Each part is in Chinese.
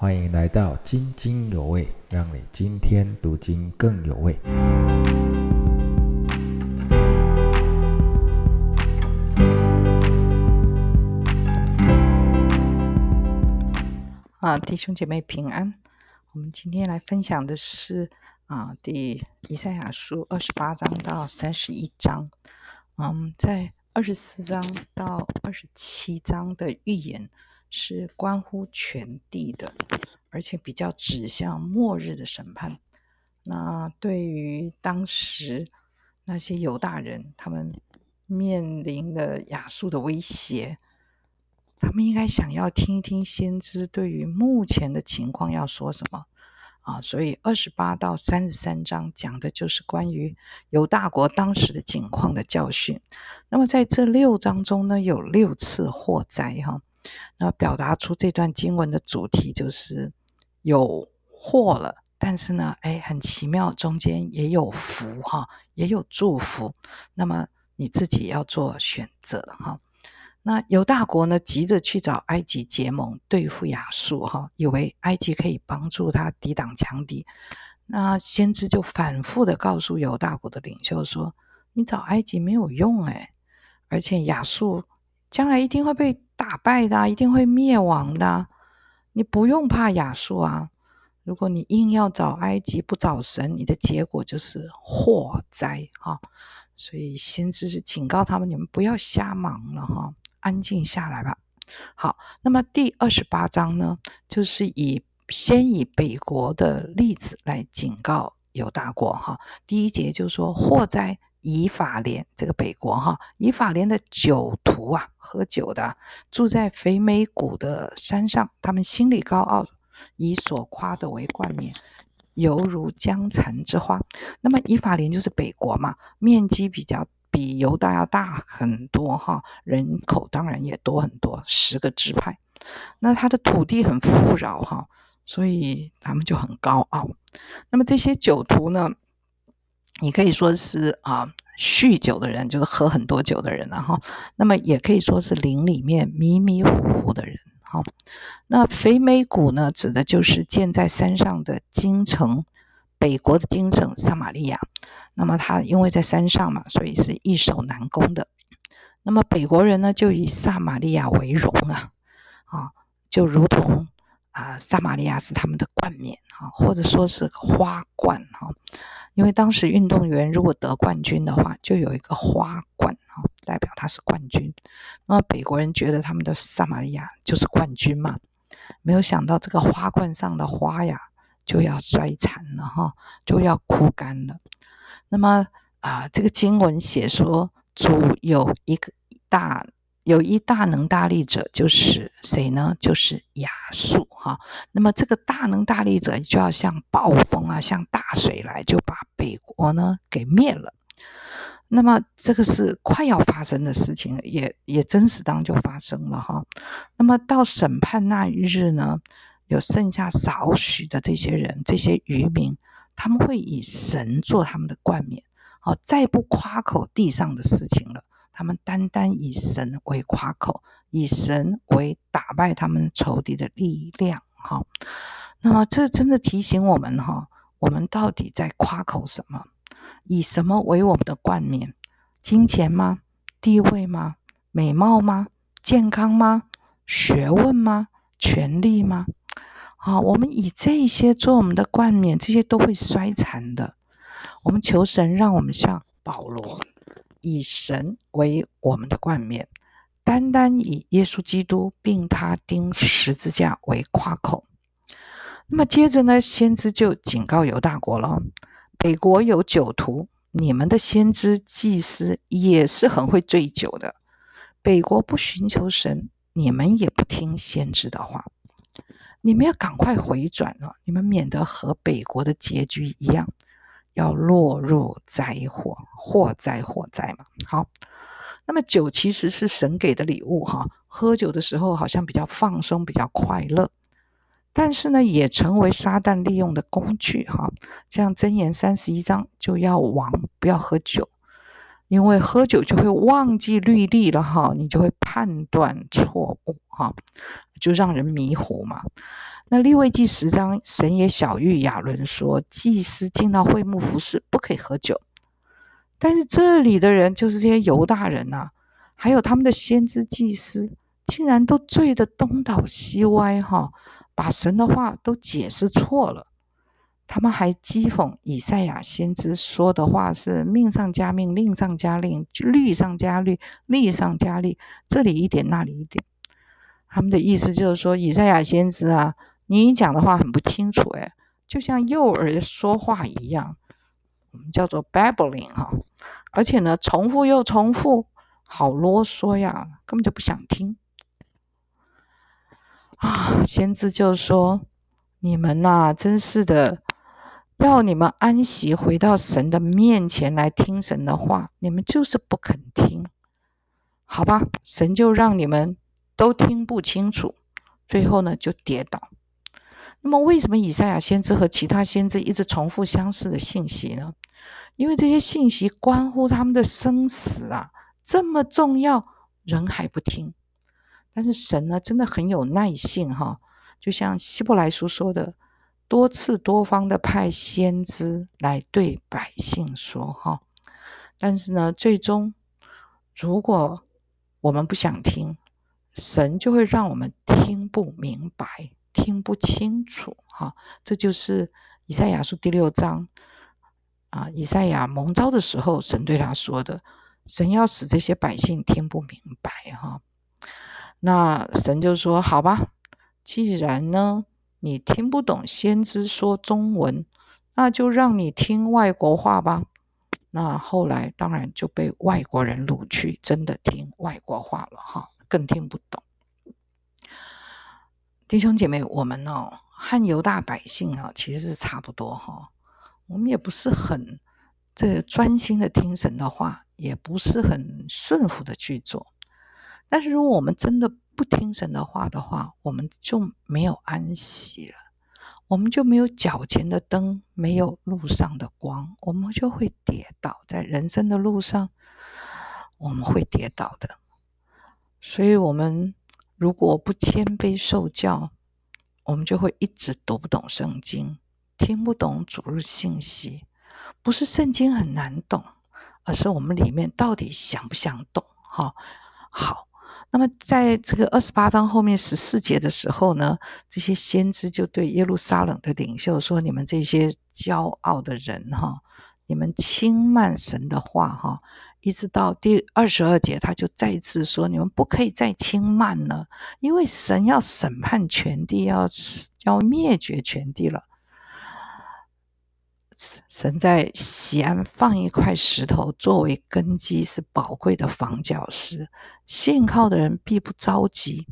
欢迎来到津津有味，让你今天读经更有味。啊，弟兄姐妹平安。我们今天来分享的是啊，第以赛亚书二十八章到三十一章。嗯，在二十四章到二十七章的预言是关乎全地的，而且比较指向末日的审判。那对于当时那些犹大人，他们面临的亚述的威胁。他们应该想要听一听先知对于目前的情况要说什么啊？所以二十八到三十三章讲的就是关于犹大国当时的境况的教训。那么在这六章中呢，有六次祸灾哈，那表达出这段经文的主题就是有祸了，但是呢，哎，很奇妙，中间也有福哈，也有祝福。那么你自己要做选择哈。那犹大国呢，急着去找埃及结盟对付亚述，哈，以为埃及可以帮助他抵挡强敌。那先知就反复的告诉犹大国的领袖说：“你找埃及没有用，哎，而且亚述将来一定会被打败的，一定会灭亡的。你不用怕亚述啊。如果你硬要找埃及，不找神，你的结果就是祸灾，哈。所以先知是警告他们：你们不要瞎忙了，哈。”安静下来吧。好，那么第二十八章呢，就是以先以北国的例子来警告犹大国哈。第一节就说祸灾以法莲这个北国哈，以法莲的酒徒啊，喝酒的，住在肥美谷的山上，他们心里高傲，以所夸的为冠冕，犹如江蚕之花。那么以法莲就是北国嘛，面积比较。比犹大要大很多哈，人口当然也多很多，十个支派。那他的土地很富饶哈，所以他们就很高傲。那么这些酒徒呢，你可以说是啊，酗酒的人，就是喝很多酒的人了哈。那么也可以说是林里面迷迷糊糊的人哈。那肥美谷呢，指的就是建在山上的京城，北国的京城撒玛利亚。那么他因为在山上嘛，所以是易守难攻的。那么北国人呢，就以撒玛利亚为荣啊，啊，就如同啊，撒玛利亚是他们的冠冕啊，或者说是花冠哈。因为当时运动员如果得冠军的话，就有一个花冠哈，代表他是冠军。那么北国人觉得他们的撒玛利亚就是冠军嘛，没有想到这个花冠上的花呀就要衰残了哈，就要枯干了。那么啊，这个经文写说，主有一个大有一大能大力者，就是谁呢？就是亚述哈。那么这个大能大力者就要像暴风啊，像大水来，就把北国呢给灭了。那么这个是快要发生的事情，也也真实当就发生了哈。那么到审判那一日呢，有剩下少许的这些人，这些渔民。他们会以神做他们的冠冕，好，再不夸口地上的事情了。他们单单以神为夸口，以神为打败他们仇敌的力量。哈，那么这真的提醒我们哈，我们到底在夸口什么？以什么为我们的冠冕？金钱吗？地位吗？美貌吗？健康吗？学问吗？权力吗？好，我们以这些做我们的冠冕，这些都会衰残的。我们求神，让我们像保罗，以神为我们的冠冕，单单以耶稣基督并他钉十字架为夸口。那么接着呢，先知就警告犹大国了：北国有酒徒，你们的先知祭司也是很会醉酒的。北国不寻求神，你们也不听先知的话。你们要赶快回转了，你们免得和北国的结局一样，要落入灾祸，祸灾祸灾嘛。好，那么酒其实是神给的礼物哈，喝酒的时候好像比较放松，比较快乐，但是呢，也成为撒旦利用的工具哈。像箴言三十一章就要亡不要喝酒，因为喝酒就会忘记律例了哈，你就会判断错误哈。就让人迷糊嘛。那利未记十章，神也小谕亚伦说，祭司进到会幕服侍不可以喝酒。但是这里的人就是这些犹大人呐，还有他们的先知祭司，竟然都醉得东倒西歪哈，把神的话都解释错了。他们还讥讽以赛亚先知说的话是命上加命，令上加令，律上加律，例上加例，这里一点那里一点。他们的意思就是说，以赛亚先知啊，你讲的话很不清楚，诶，就像幼儿说话一样，我们叫做 babbling 哈，而且呢，重复又重复，好啰嗦呀，根本就不想听。啊，先知就说，你们呐，真是的。要你们安息，回到神的面前来听神的话，你们就是不肯听，好吧？神就让你们都听不清楚，最后呢就跌倒。那么，为什么以赛亚先知和其他先知一直重复相似的信息呢？因为这些信息关乎他们的生死啊，这么重要，人还不听。但是神呢，真的很有耐性哈，就像希伯来书说的。多次多方的派先知来对百姓说哈，但是呢，最终如果我们不想听，神就会让我们听不明白、听不清楚哈。这就是以赛亚书第六章啊，以赛亚蒙召的时候，神对他说的：神要使这些百姓听不明白哈。那神就说：好吧，既然呢。你听不懂先知说中文，那就让你听外国话吧。那后来当然就被外国人掳去，真的听外国话了哈，更听不懂。弟兄姐妹，我们哦和犹大百姓啊其实是差不多哈，我们也不是很这专心的听神的话，也不是很顺服的去做。但是如果我们真的，不听神的话的话，我们就没有安息了，我们就没有脚前的灯，没有路上的光，我们就会跌倒在人生的路上，我们会跌倒的。所以，我们如果不谦卑受教，我们就会一直读不懂圣经，听不懂主日信息。不是圣经很难懂，而是我们里面到底想不想懂？哈，好。那么，在这个二十八章后面十四节的时候呢，这些先知就对耶路撒冷的领袖说：“你们这些骄傲的人，哈，你们轻慢神的话，哈，一直到第二十二节，他就再次说：你们不可以再轻慢了，因为神要审判全地，要要灭绝全地了。”神在西安放一块石头作为根基，是宝贵的房角石。信靠的人必不着急。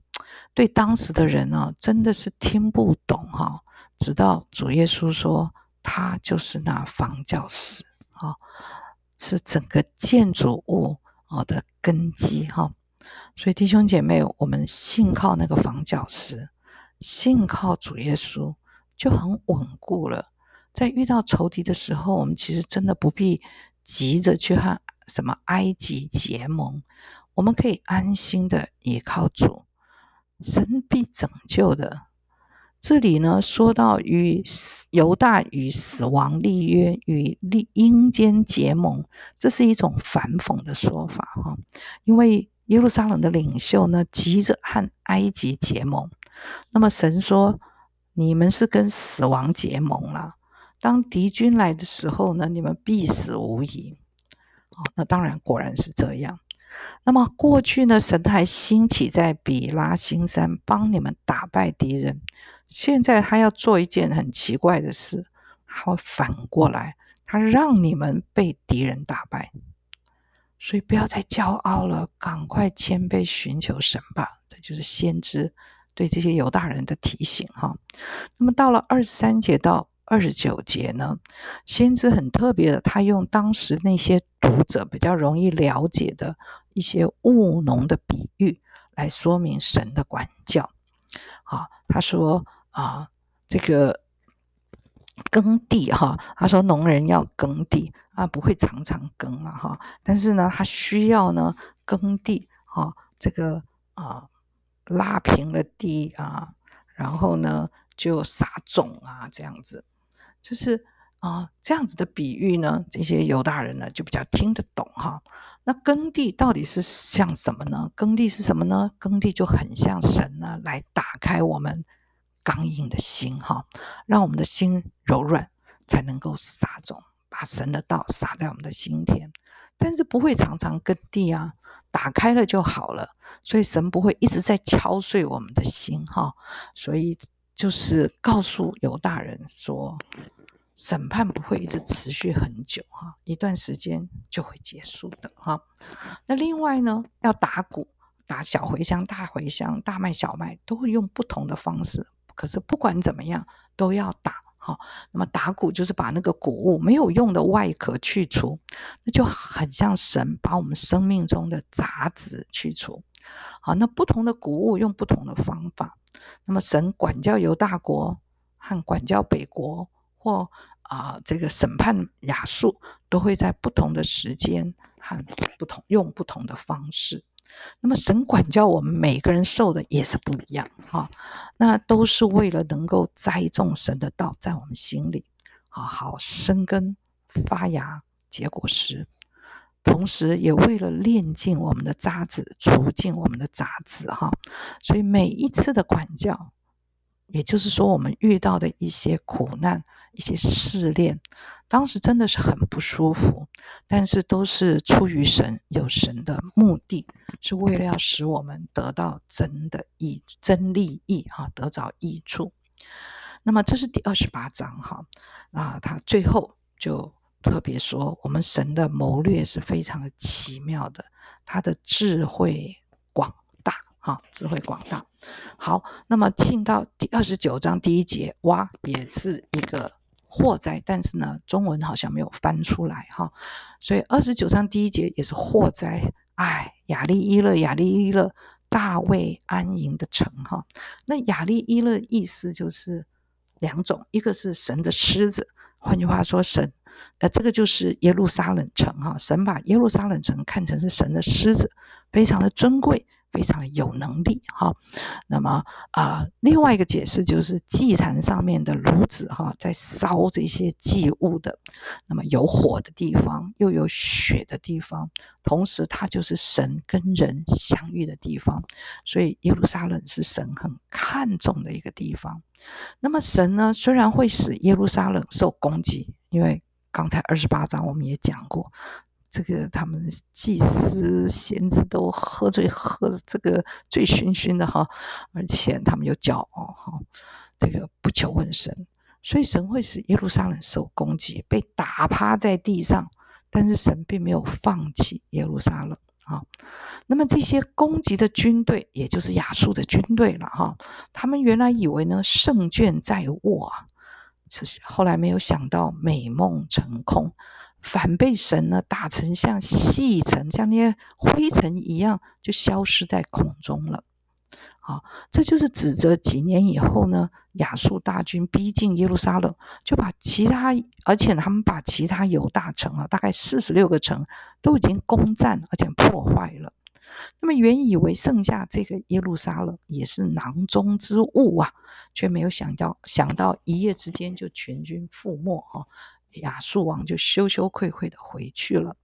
对当时的人呢，真的是听不懂哈。直到主耶稣说，他就是那房角石，啊，是整个建筑物哦的根基哈。所以弟兄姐妹，我们信靠那个房角石，信靠主耶稣，就很稳固了。在遇到仇敌的时候，我们其实真的不必急着去和什么埃及结盟，我们可以安心的依靠主，神必拯救的。这里呢，说到与犹大与死亡立约，与立阴间结盟，这是一种反讽的说法哈。因为耶路撒冷的领袖呢，急着和埃及结盟，那么神说，你们是跟死亡结盟了。当敌军来的时候呢，你们必死无疑。哦，那当然，果然是这样。那么过去呢，神还兴起在比拉新山帮你们打败敌人。现在他要做一件很奇怪的事，他会反过来，他让你们被敌人打败。所以不要再骄傲了，赶快谦卑寻求神吧。这就是先知对这些犹大人的提醒哈。那么到了二十三节到。二十九节呢，先知很特别的，他用当时那些读者比较容易了解的一些务农的比喻来说明神的管教。啊，他说啊，这个耕地哈，他说农人要耕地啊，不会常常耕了哈，但是呢，他需要呢耕地哈，这个啊拉平了地啊，然后呢。就撒种啊，这样子，就是啊这样子的比喻呢，这些犹大人呢就比较听得懂哈。那耕地到底是像什么呢？耕地是什么呢？耕地就很像神呢，来打开我们刚硬的心哈，让我们的心柔软，才能够撒种，把神的道撒在我们的心田。但是不会常常耕地啊，打开了就好了，所以神不会一直在敲碎我们的心哈。所以就是告诉犹大人说，审判不会一直持续很久哈，一段时间就会结束的哈。那另外呢，要打鼓，打小茴香、大茴香、大麦、小麦，都会用不同的方式。可是不管怎么样，都要打。哈，那么打鼓就是把那个谷物没有用的外壳去除，那就很像神把我们生命中的杂质去除。好，那不同的谷物用不同的方法。那么神管教犹大国和管教北国，或啊这个审判亚述，都会在不同的时间和不同用不同的方式。那么神管教我们每个人受的也是不一样哈，那都是为了能够栽种神的道在我们心里，好好生根发芽结果实，同时也为了炼尽我们的渣子，除尽我们的杂质哈。所以每一次的管教，也就是说我们遇到的一些苦难、一些试炼。当时真的是很不舒服，但是都是出于神，有神的目的，是为了要使我们得到真的益、真利益哈，得着益处。那么这是第二十八章哈，啊，他最后就特别说，我们神的谋略是非常的奇妙的，他的智慧广大哈，智慧广大。好，那么进到第二十九章第一节，哇，也是一个。祸灾，但是呢，中文好像没有翻出来哈，所以二十九章第一节也是祸灾。哎，雅利伊勒，雅利伊勒，大卫安营的城哈。那雅利伊勒意思就是两种，一个是神的狮子，换句话说，神，那这个就是耶路撒冷城哈。神把耶路撒冷城看成是神的狮子，非常的尊贵。非常有能力哈，那么啊，另外一个解释就是祭坛上面的炉子哈，在烧这些祭物的，那么有火的地方，又有血的地方，同时它就是神跟人相遇的地方，所以耶路撒冷是神很看重的一个地方。那么神呢，虽然会使耶路撒冷受攻击，因为刚才二十八章我们也讲过。这个他们祭司、先知都喝醉，喝这个醉醺醺的哈，而且他们又骄傲哈，这个不求问神，所以神会使耶路撒冷受攻击，被打趴在地上，但是神并没有放弃耶路撒冷啊。那么这些攻击的军队，也就是亚述的军队了哈，他们原来以为呢胜券在握啊，是后来没有想到美梦成空。反被神呢打成像细尘，像那些灰尘一样，就消失在空中了。好，这就是指责几年以后呢，亚述大军逼近耶路撒冷，就把其他，而且他们把其他犹大城啊，大概四十六个城都已经攻占，而且破坏了。那么原以为剩下这个耶路撒冷也是囊中之物啊，却没有想到，想到一夜之间就全军覆没哈。亚述王就羞羞愧愧的回去了。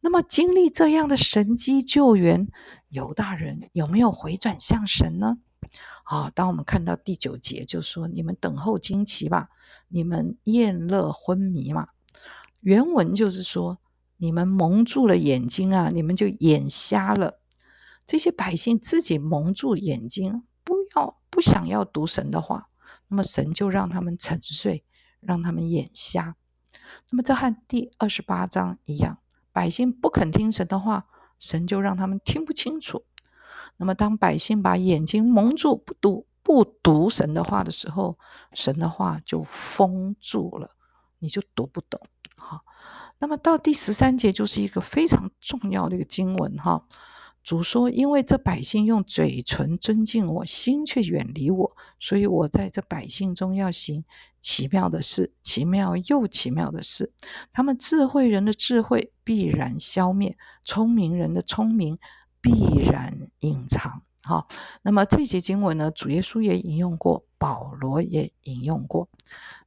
那么，经历这样的神机救援，犹大人有没有回转向神呢？啊，当我们看到第九节，就说：“你们等候惊奇吧，你们厌乐昏迷嘛。”原文就是说：“你们蒙住了眼睛啊，你们就眼瞎了。”这些百姓自己蒙住眼睛，不要不想要读神的话，那么神就让他们沉睡，让他们眼瞎。那么这和第二十八章一样，百姓不肯听神的话，神就让他们听不清楚。那么当百姓把眼睛蒙住，不读不读神的话的时候，神的话就封住了，你就读不懂。好，那么到第十三节就是一个非常重要的一个经文哈。主说：“因为这百姓用嘴唇尊敬我，心却远离我，所以我在这百姓中要行奇妙的事，奇妙又奇妙的事。他们智慧人的智慧必然消灭，聪明人的聪明必然隐藏。好，那么这节经文呢，主耶稣也引用过，保罗也引用过。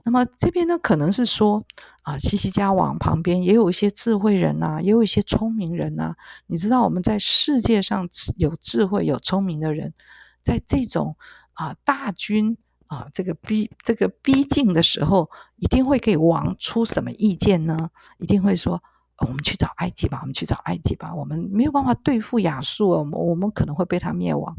那么这边呢，可能是说啊，西西家王旁边也有一些智慧人呐，也有一些聪明人呐。你知道我们在世界上有智慧、有聪明的人，在这种啊大军啊这个逼这个逼近的时候，一定会给王出什么意见呢？一定会说，我们去找埃及吧，我们去找埃及吧，我们没有办法对付亚述，我们我们可能会被他灭亡。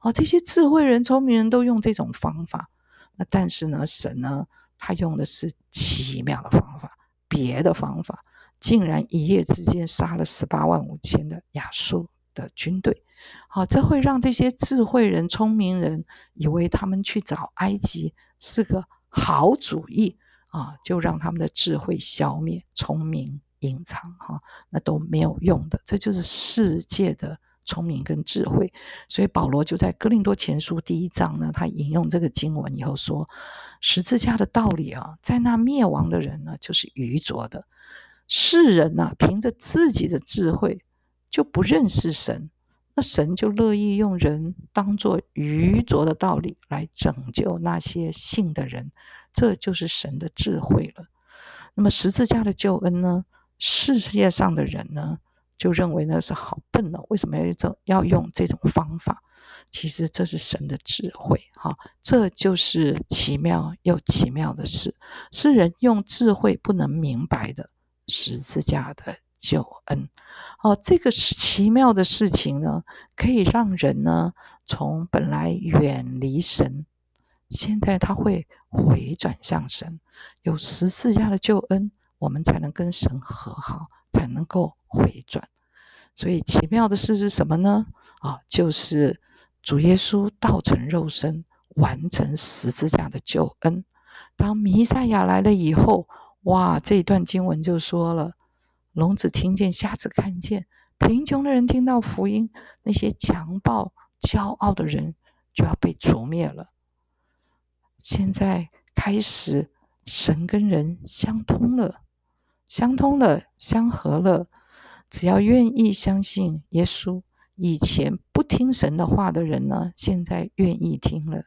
哦，这些智慧人、聪明人都用这种方法。那但是呢，神呢？他用的是奇妙的方法，别的方法，竟然一夜之间杀了十八万五千的亚述的军队。好，这会让这些智慧人、聪明人以为他们去找埃及是个好主意啊，就让他们的智慧消灭，聪明隐藏，哈，那都没有用的。这就是世界的。聪明跟智慧，所以保罗就在哥林多前书第一章呢，他引用这个经文以后说，十字架的道理啊，在那灭亡的人呢，就是愚拙的；世人呐，凭着自己的智慧就不认识神，那神就乐意用人当做愚拙的道理来拯救那些信的人，这就是神的智慧了。那么十字架的救恩呢，世界上的人呢？就认为那是好笨哦，为什么要这要用这种方法？其实这是神的智慧，哈，这就是奇妙又奇妙的事，是人用智慧不能明白的十字架的救恩。哦，这个奇妙的事情呢，可以让人呢从本来远离神，现在他会回转向神，有十字架的救恩，我们才能跟神和好。才能够回转，所以奇妙的事是什么呢？啊，就是主耶稣道成肉身，完成十字架的救恩。当弥赛亚来了以后，哇，这一段经文就说了：聋子听见，瞎子看见，贫穷的人听到福音，那些强暴、骄傲的人就要被除灭了。现在开始，神跟人相通了。相通了，相合了，只要愿意相信耶稣。以前不听神的话的人呢，现在愿意听了；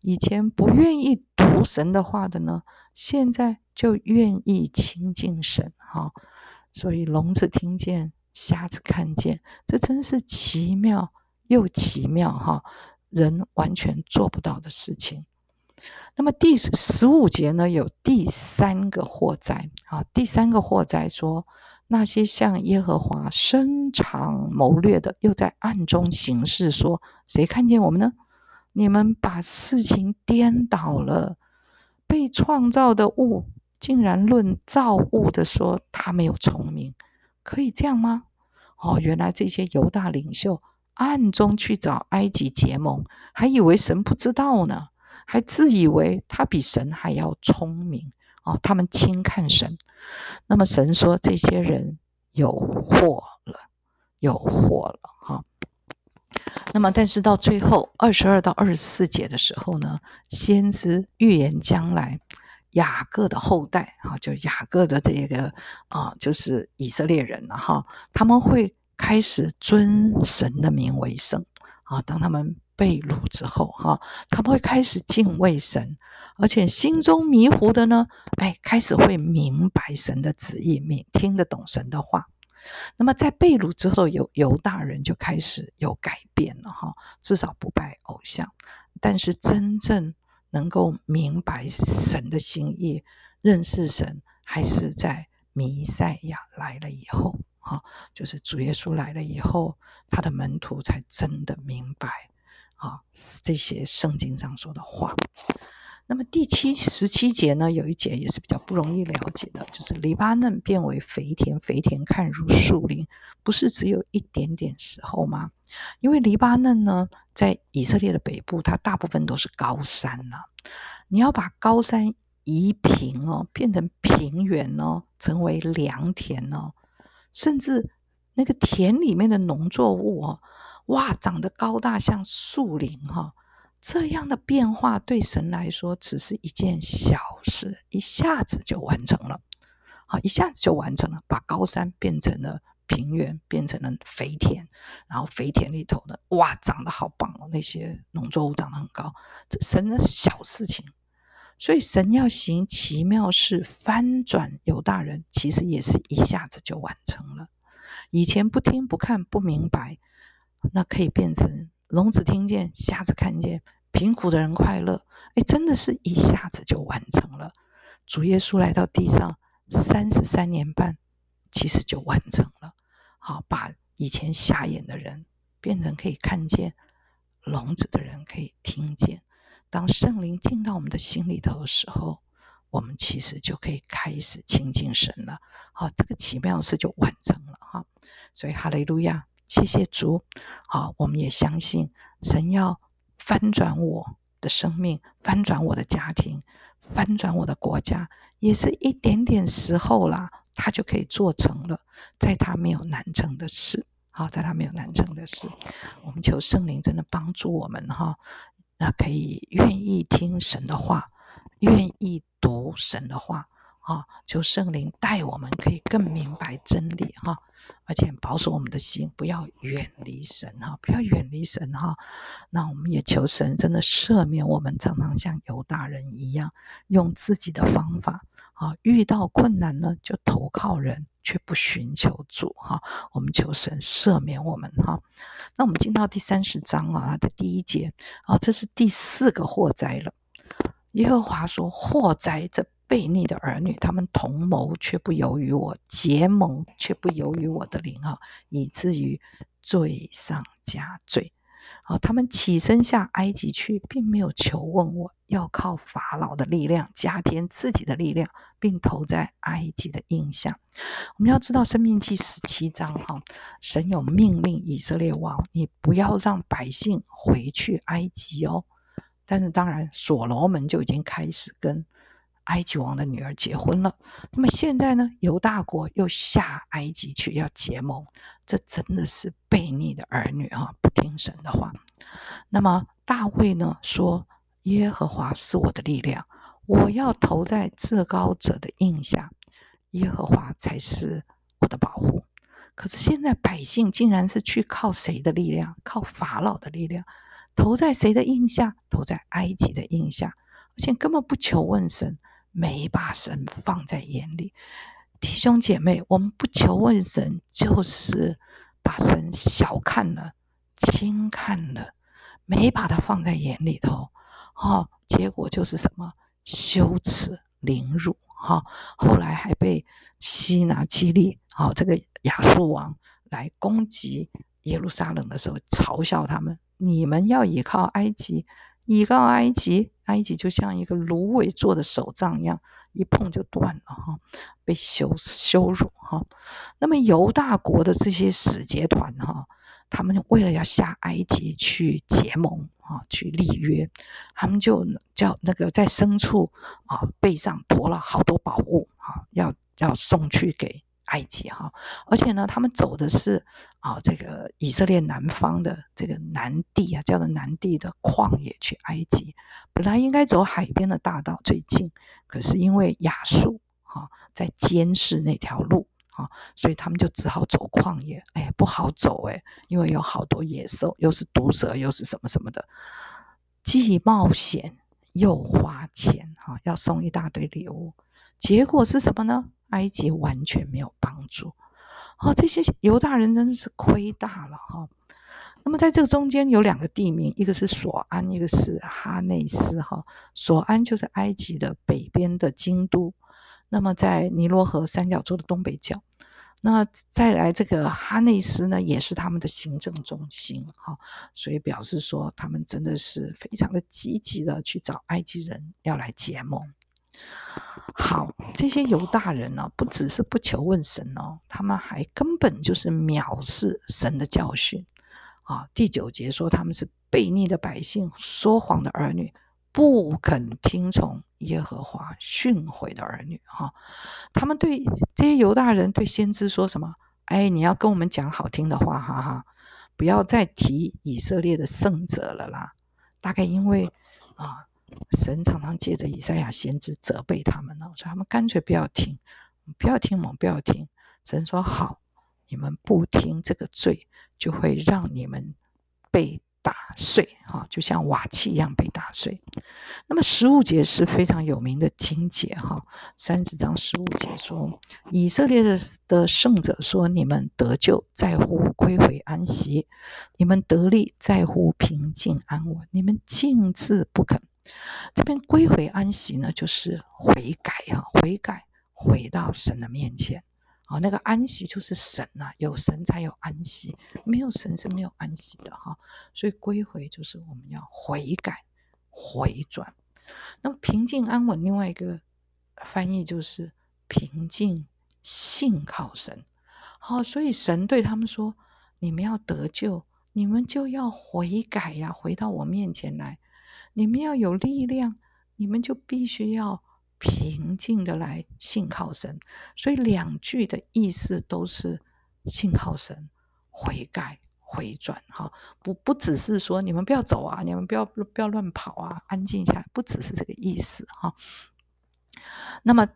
以前不愿意读神的话的呢，现在就愿意亲近神。哈，所以聋子听见，瞎子看见，这真是奇妙又奇妙哈！人完全做不到的事情。那么第十五节呢，有第三个祸灾啊，第三个祸灾说，那些向耶和华深藏谋略的，又在暗中行事，说谁看见我们呢？你们把事情颠倒了，被创造的物竟然论造物的说他没有聪明，可以这样吗？哦，原来这些犹大领袖暗中去找埃及结盟，还以为神不知道呢。还自以为他比神还要聪明哦，他们轻看神。那么神说这些人有祸了，有祸了哈。那么但是到最后二十二到二十四节的时候呢，先知预言将来雅各的后代哈，就雅各的这个啊，就是以色列人了哈，他们会开始尊神的名为圣啊，当他们。被掳之后，哈，他们会开始敬畏神，而且心中迷糊的呢，哎，开始会明白神的旨意，明听得懂神的话。那么在被掳之后，犹犹大人就开始有改变了，哈，至少不拜偶像。但是真正能够明白神的心意，认识神，还是在弥赛亚来了以后，哈，就是主耶稣来了以后，他的门徒才真的明白。啊，这些圣经上说的话。那么第七十七节呢，有一节也是比较不容易了解的，就是黎巴嫩变为肥田，肥田看如树林，不是只有一点点时候吗？因为黎巴嫩呢，在以色列的北部，它大部分都是高山呐。你要把高山移平哦，变成平原哦，成为良田哦，甚至那个田里面的农作物哦。哇，长得高大像树林哈，这样的变化对神来说只是一件小事，一下子就完成了，好，一下子就完成了，把高山变成了平原变成了肥田，然后肥田里头的，哇，长得好棒哦，那些农作物长得很高。这神的小事情，所以神要行奇妙事，翻转犹大人，其实也是一下子就完成了。以前不听、不看、不明白，那可以变成聋子听见、瞎子看见，贫苦的人快乐。哎，真的是一下子就完成了。主耶稣来到地上三十三年半，其实就完成了。好，把以前瞎眼的人变成可以看见，聋子的人可以听见。当圣灵进到我们的心里头的时候，我们其实就可以开始亲近神了，好，这个奇妙事就完成了哈。所以哈利路亚，谢谢主。好，我们也相信神要翻转我的生命，翻转我的家庭，翻转我的国家，也是一点点时候啦，他就可以做成了，在他没有难成的事。好，在他没有难成的事，我们求圣灵真的帮助我们哈，那可以愿意听神的话。愿意读神的话，哈，求圣灵带我们，可以更明白真理，哈，而且保守我们的心，不要远离神，哈，不要远离神，哈。那我们也求神真的赦免我们，常常像犹大人一样，用自己的方法，啊，遇到困难呢就投靠人，却不寻求主，哈。我们求神赦免我们，哈。那我们进到第三十章啊的第一节，啊，这是第四个祸灾了。耶和华说：“祸灾！这悖逆的儿女，他们同谋却不由于我，结盟却不由于我的灵啊，以至于罪上加罪。啊，他们起身下埃及去，并没有求问我，要靠法老的力量加添自己的力量，并投在埃及的印象。我们要知道，《生命记》十七章哈，神有命令以色列王，你不要让百姓回去埃及哦。”但是当然，所罗门就已经开始跟埃及王的女儿结婚了。那么现在呢，犹大国又下埃及去要结盟，这真的是悖逆的儿女啊，不听神的话。那么大卫呢说：“耶和华是我的力量，我要投在至高者的印下，耶和华才是我的保护。”可是现在百姓竟然是去靠谁的力量？靠法老的力量。投在谁的印下？投在埃及的印下，而且根本不求问神，没把神放在眼里。弟兄姐妹，我们不求问神，就是把神小看了、轻看了，没把他放在眼里头。哈，结果就是什么羞耻、凌辱。哈，后来还被希拿基利，好这个亚述王来攻击耶路撒冷的时候，嘲笑他们。你们要依靠埃及，依靠埃及，埃及就像一个芦苇做的手杖一样，一碰就断了哈，被羞羞辱哈。那么犹大国的这些使节团哈，他们为了要下埃及去结盟啊，去立约，他们就叫那个在牲畜啊背上驮了好多宝物啊，要要送去给。埃及哈，而且呢，他们走的是啊，这个以色列南方的这个南地啊，叫做南地的旷野去埃及。本来应该走海边的大道最近，可是因为亚述哈在监视那条路啊，所以他们就只好走旷野。哎，不好走哎，因为有好多野兽，又是毒蛇，又是什么什么的，既冒险又花钱哈，要送一大堆礼物，结果是什么呢？埃及完全没有帮助，哦，这些犹大人真的是亏大了哈。那么在这个中间有两个地名，一个是索安，一个是哈内斯哈。索安就是埃及的北边的京都，那么在尼罗河三角洲的东北角。那再来这个哈内斯呢，也是他们的行政中心哈，所以表示说他们真的是非常的积极的去找埃及人要来结盟。好，这些犹大人呢，不只是不求问神哦，他们还根本就是藐视神的教训啊。第九节说他们是悖逆的百姓，说谎的儿女，不肯听从耶和华训诲的儿女。哈，他们对这些犹大人对先知说什么？哎，你要跟我们讲好听的话，哈哈，不要再提以色列的圣者了啦。大概因为啊。神常常借着以赛亚先知责备他们呢，所以他们干脆不要听，不要听嘛，不要听。神说好，你们不听这个罪，就会让你们被。打碎，哈，就像瓦器一样被打碎。那么十五节是非常有名的经节，哈，三十章十五节说，以色列的的圣者说：“你们得救在乎归回安息，你们得力在乎平静安稳，你们静自不肯。”这边归回安息呢，就是悔改，哈，悔改回到神的面前。哦，那个安息就是神呐，有神才有安息，没有神是没有安息的哈。所以归回就是我们要悔改、回转。那么平静安稳，另外一个翻译就是平静信靠神。好，所以神对他们说：“你们要得救，你们就要悔改呀，回到我面前来。你们要有力量，你们就必须要。”平静的来信靠神，所以两句的意思都是信靠神、悔改、回转。哈，不不只是说你们不要走啊，你们不要不要乱跑啊，安静下来，不只是这个意思哈。那么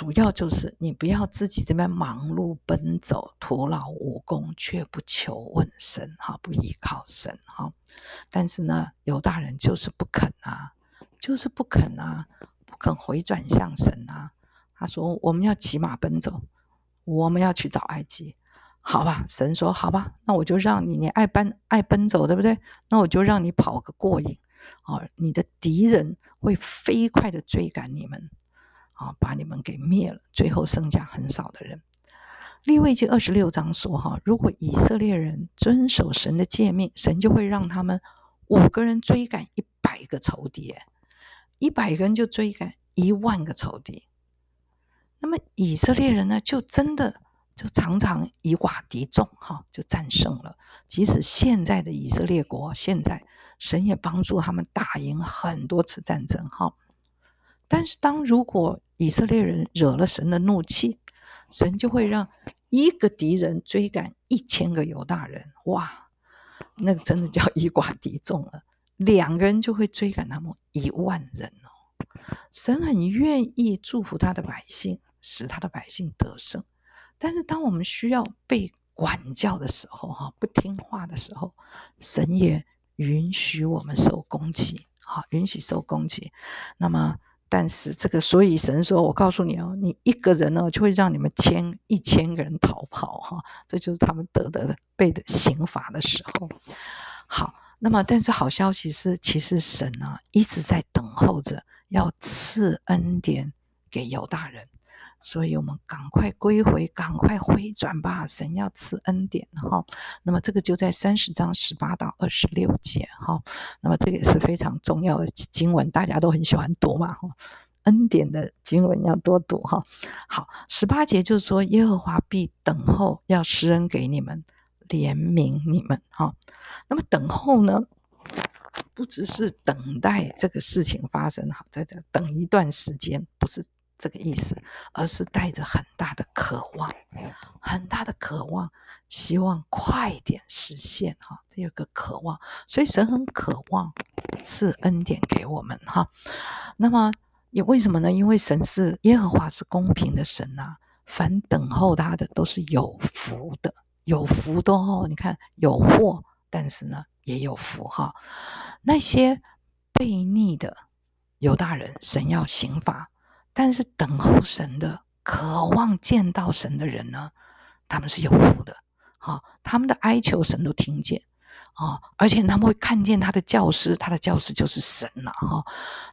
主要就是你不要自己这边忙碌奔走，徒劳无功，却不求问神，哈，不依靠神，哈。但是呢，犹大人就是不肯啊，就是不肯啊。不肯回转向神啊！他说：“我们要骑马奔走，我们要去找埃及，好吧？”神说：“好吧，那我就让你，你爱奔爱奔走，对不对？那我就让你跑个过瘾啊！你的敌人会飞快的追赶你们啊，把你们给灭了，最后剩下很少的人。”利未记二十六章说：“哈，如果以色列人遵守神的诫命，神就会让他们五个人追赶一百个仇敌。”一百个人就追赶一万个仇敌，那么以色列人呢，就真的就常常以寡敌众，哈，就战胜了。即使现在的以色列国，现在神也帮助他们打赢很多次战争，哈。但是当如果以色列人惹了神的怒气，神就会让一个敌人追赶一千个犹大人，哇，那个真的叫以寡敌众了。两个人就会追赶他们一万人哦。神很愿意祝福他的百姓，使他的百姓得胜。但是当我们需要被管教的时候，哈，不听话的时候，神也允许我们受攻击，哈，允许受攻击。那么，但是这个，所以神说：“我告诉你哦，你一个人呢，就会让你们千一千个人逃跑，哈，这就是他们得的被的刑罚的时候。”好。那么，但是好消息是，其实神呢一直在等候着要赐恩典给犹大人，所以我们赶快归回，赶快回转吧！神要赐恩典哈。那么这个就在三十章十八到二十六节哈。那么这个也是非常重要的经文，大家都很喜欢读嘛哈。恩典的经文要多读哈。好，十八节就是说，耶和华必等候要施恩给你们。怜悯你们哈，那么等候呢，不只是等待这个事情发生哈，在这等一段时间，不是这个意思，而是带着很大的渴望，很大的渴望，希望快点实现哈，这有个渴望，所以神很渴望赐恩典给我们哈。那么也为什么呢？因为神是耶和华是公平的神呐，凡等候他的都是有福的。有福的哦，你看有祸，但是呢也有福哈。那些悖逆的犹大人，神要刑罚；但是等候神的、渴望见到神的人呢，他们是有福的。哈，他们的哀求神都听见啊，而且他们会看见他的教师，他的教师就是神了哈。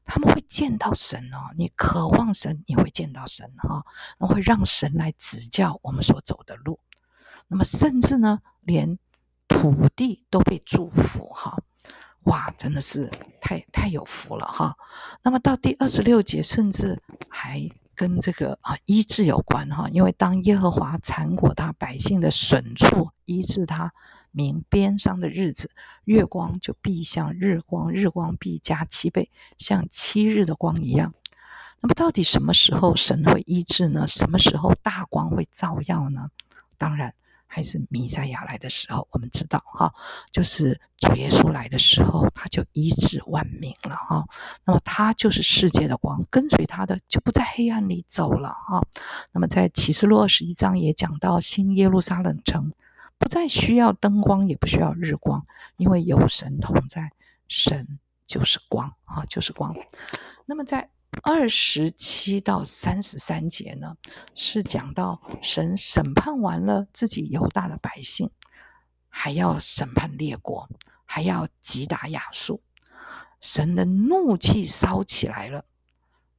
他们会见到神哦，你渴望神，你会见到神哈，那会让神来指教我们所走的路。那么，甚至呢，连土地都被祝福哈，哇，真的是太太有福了哈。那么到第二十六节，甚至还跟这个啊医治有关哈，因为当耶和华缠裹他百姓的损处，医治他民边上的日子，月光就必像日光，日光必加七倍，像七日的光一样。那么到底什么时候神会医治呢？什么时候大光会照耀呢？当然。还是弥赛亚来的时候？我们知道哈，就是主耶稣来的时候，他就医治万民了哈。那么他就是世界的光，跟随他的就不在黑暗里走了哈。那么在启示录二十一章也讲到新耶路撒冷城不再需要灯光，也不需要日光，因为有神同在，神就是光啊，就是光。那么在二十七到三十三节呢，是讲到神审判完了自己犹大的百姓，还要审判列国，还要击打亚述。神的怒气烧起来了，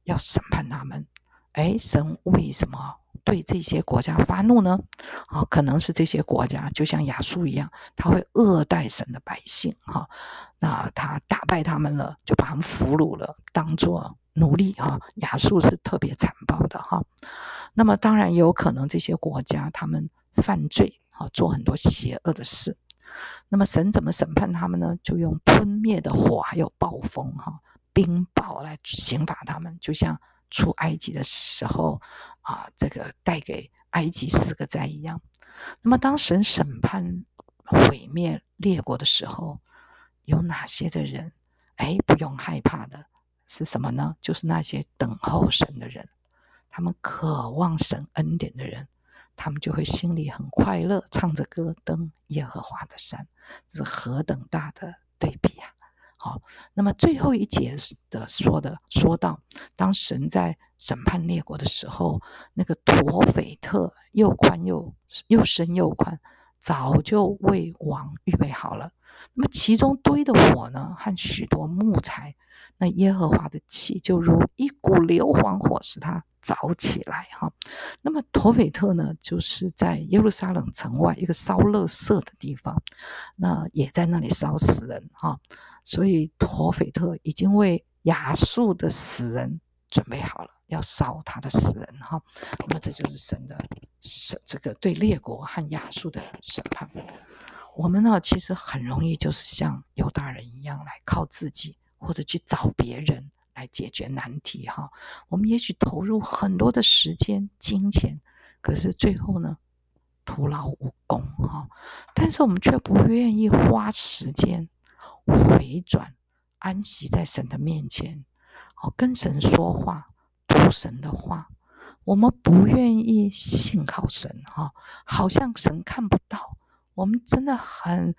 要审判他们。哎，神为什么对这些国家发怒呢？啊，可能是这些国家就像亚述一样，他会恶待神的百姓。哈，那他打败他们了，就把他们俘虏了，当做。奴隶哈，亚述是特别残暴的哈。那么当然也有可能这些国家他们犯罪啊，做很多邪恶的事。那么神怎么审判他们呢？就用吞灭的火，还有暴风哈、冰雹来刑罚他们，就像出埃及的时候啊，这个带给埃及四个灾一样。那么当神审判毁灭列国的时候，有哪些的人哎不用害怕的？是什么呢？就是那些等候神的人，他们渴望神恩典的人，他们就会心里很快乐，唱着歌登耶和华的山，这是何等大的对比啊！好，那么最后一节的说的说到，当神在审判列国的时候，那个陀斐特又宽又又深又宽，早就为王预备好了。那么其中堆的火呢，和许多木材。那耶和华的气就如一股硫磺火，使它着起来哈。那么陀斐特呢，就是在耶路撒冷城外一个烧垃圾的地方，那也在那里烧死人哈。所以陀斐特已经为亚述的死人准备好了，要烧他的死人哈。那么这就是神的审，这个对列国和亚述的审判。我们呢，其实很容易就是像犹大人一样来靠自己。或者去找别人来解决难题，哈，我们也许投入很多的时间、金钱，可是最后呢，徒劳无功，哈。但是我们却不愿意花时间回转，安息在神的面前，哦，跟神说话，神的话。我们不愿意信靠神，哈，好像神看不到。我们真的很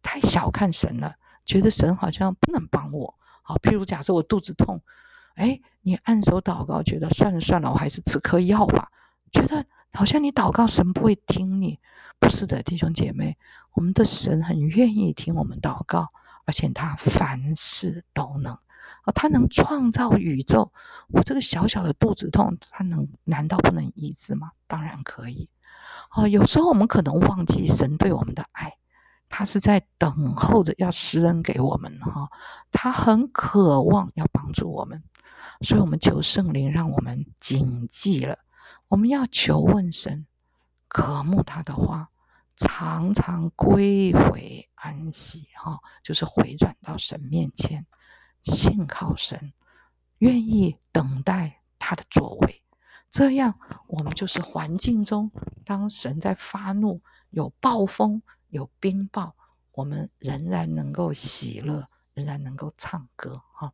太小看神了，觉得神好像不能帮我。好，譬如假设我肚子痛，哎，你按手祷告，觉得算了算了，我还是吃颗药吧。觉得好像你祷告神不会听你，不是的，弟兄姐妹，我们的神很愿意听我们祷告，而且他凡事都能，啊，他能创造宇宙。我这个小小的肚子痛，他能难道不能医治吗？当然可以。哦，有时候我们可能忘记神对我们的爱。他是在等候着要施恩给我们哈，他很渴望要帮助我们，所以我们求圣灵让我们谨记了，我们要求问神，渴慕他的话，常常归回安息哈，就是回转到神面前，信靠神，愿意等待他的作为，这样我们就是环境中，当神在发怒，有暴风。有冰雹，我们仍然能够喜乐，仍然能够唱歌哈。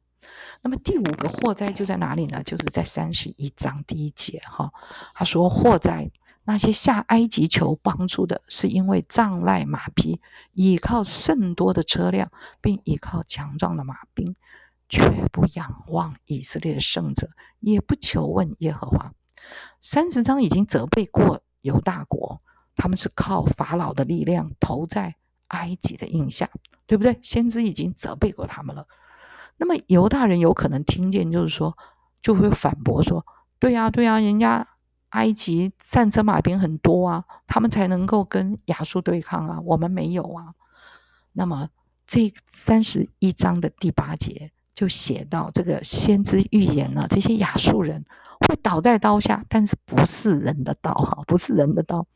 那么第五个祸灾就在哪里呢？就是在三十一章第一节哈。他说祸灾那些下埃及求帮助的，是因为障赖马匹，依靠甚多的车辆，并依靠强壮的马兵，却不仰望以色列的圣者，也不求问耶和华。三十章已经责备过犹大国。他们是靠法老的力量投在埃及的印象，对不对？先知已经责备过他们了。那么犹大人有可能听见，就是说，就会反驳说：“对呀，对呀，人家埃及战车马兵很多啊，他们才能够跟亚述对抗啊，我们没有啊。”那么这三十一章的第八节就写到，这个先知预言了这些亚述人会倒在刀下，但是不是人的刀哈，不是人的刀。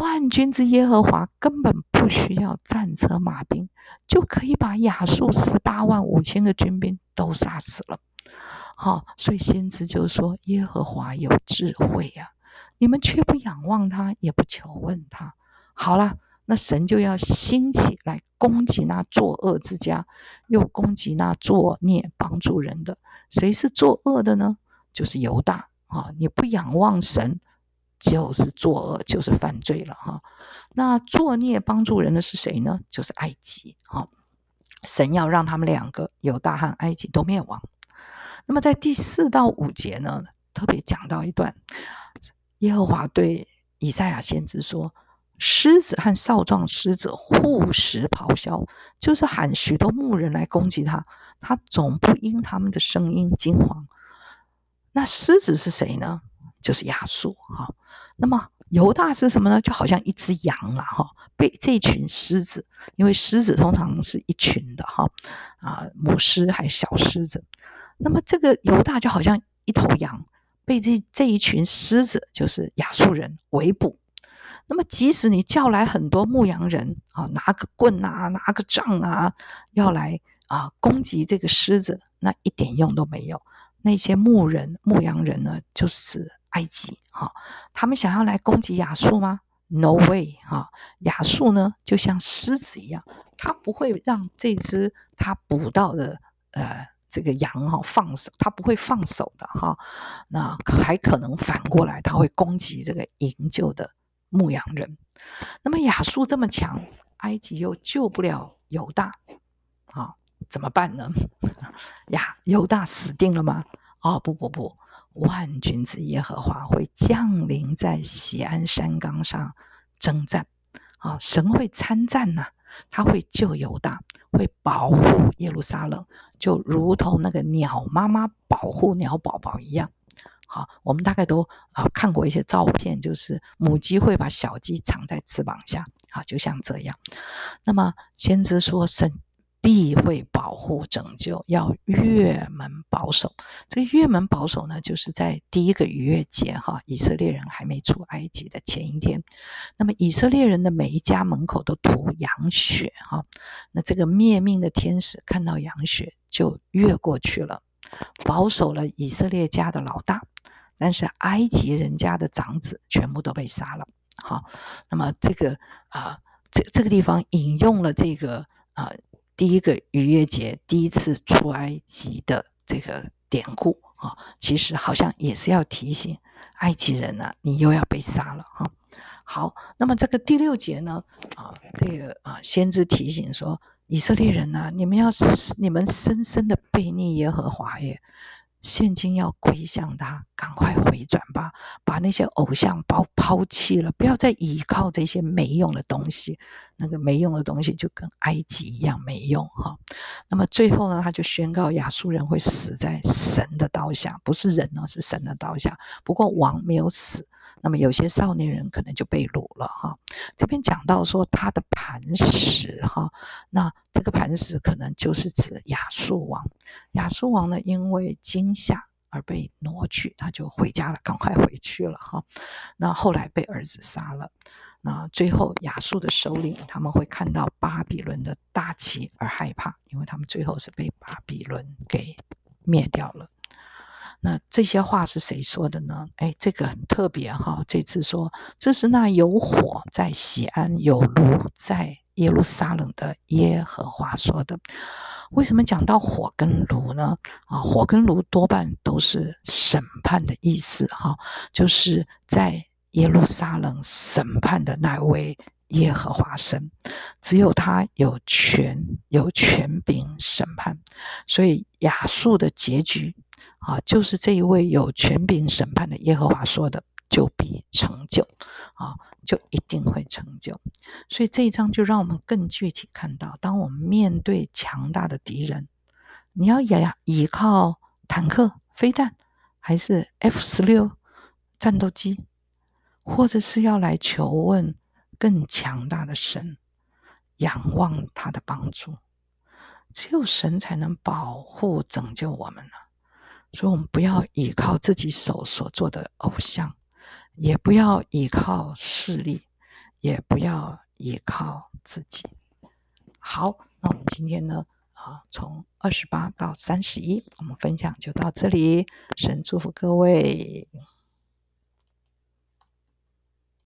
万军之耶和华根本不需要战车马兵，就可以把亚述十八万五千个军兵都杀死了。好，所以先知就说：“耶和华有智慧呀，你们却不仰望他，也不求问他。好了，那神就要兴起来攻击那作恶之家，又攻击那作孽帮助人的。谁是作恶的呢？就是犹大啊！你不仰望神，就是作恶，就是犯罪了哈。那作孽帮助人的是谁呢？就是埃及啊！神要让他们两个犹大和埃及都灭亡。那么在第四到五节呢，特别讲到一段，耶和华对以赛亚先知说：“狮子和少壮狮子互食咆哮，就是喊许多牧人来攻击他，他总不因他们的声音惊惶。那狮子是谁呢？就是亚述哈。那么犹大是什么呢？就好像一只羊了哈，被这群狮子，因为狮子通常是一群的哈啊，母狮还小狮子。”那么这个犹大就好像一头羊，被这这一群狮子，就是亚述人围捕。那么即使你叫来很多牧羊人啊，拿个棍啊，拿个杖啊，要来啊攻击这个狮子，那一点用都没有。那些牧人、牧羊人呢，就是埃及哈，他们想要来攻击亚述吗？No way 哈！亚述呢，就像狮子一样，他不会让这只他捕到的呃。这个羊哈放手，它不会放手的哈。那还可能反过来，它会攻击这个营救的牧羊人。那么亚述这么强，埃及又救不了犹大，啊，怎么办呢？呀，犹大死定了吗？哦，不不不，万军之耶和华会降临在喜安山岗上征战，啊，神会参战呐。他会救犹大，会保护耶路撒冷，就如同那个鸟妈妈保护鸟宝宝一样。啊，我们大概都啊看过一些照片，就是母鸡会把小鸡藏在翅膀下，啊，就像这样。那么先知说神。必会保护拯救，要越门保守。这个越门保守呢，就是在第一个逾越节哈，以色列人还没出埃及的前一天。那么以色列人的每一家门口都涂羊血哈，那这个灭命的天使看到羊血就越过去了，保守了以色列家的老大，但是埃及人家的长子全部都被杀了。好，那么这个啊，这这个地方引用了这个啊。第一个逾越节，第一次出埃及的这个典故啊，其实好像也是要提醒埃及人呢，你又要被杀了哈。好，那么这个第六节呢，啊，这个啊，先知提醒说，以色列人呐，你们要你们深深的背逆耶和华耶。现金要归向他，赶快回转吧，把那些偶像包抛弃了，不要再依靠这些没用的东西。那个没用的东西就跟埃及一样没用哈。那么最后呢，他就宣告亚述人会死在神的刀下，不是人呢，是神的刀下。不过王没有死。那么有些少年人可能就被掳了哈。这边讲到说他的磐石哈，那这个磐石可能就是指亚述王。亚述王呢，因为惊吓而被挪去，他就回家了，赶快回去了哈。那后来被儿子杀了。那最后亚述的首领他们会看到巴比伦的大旗而害怕，因为他们最后是被巴比伦给灭掉了。那这些话是谁说的呢？哎，这个很特别哈。这次说这是那有火在西安，有炉在耶路撒冷的耶和华说的。为什么讲到火跟炉呢？啊，火跟炉多半都是审判的意思哈，就是在耶路撒冷审判的那位耶和华神，只有他有权有权柄审判，所以亚述的结局。啊，就是这一位有权柄审判的耶和华说的，就必成就，啊，就一定会成就。所以这一章就让我们更具体看到，当我们面对强大的敌人，你要依依靠坦克、飞弹，还是 F 十六战斗机，或者是要来求问更强大的神，仰望他的帮助，只有神才能保护、拯救我们呢。所以，我们不要依靠自己手所做的偶像，也不要依靠势力，也不要依靠自己。好，那我们今天呢，啊，从二十八到三十一，我们分享就到这里。神祝福各位。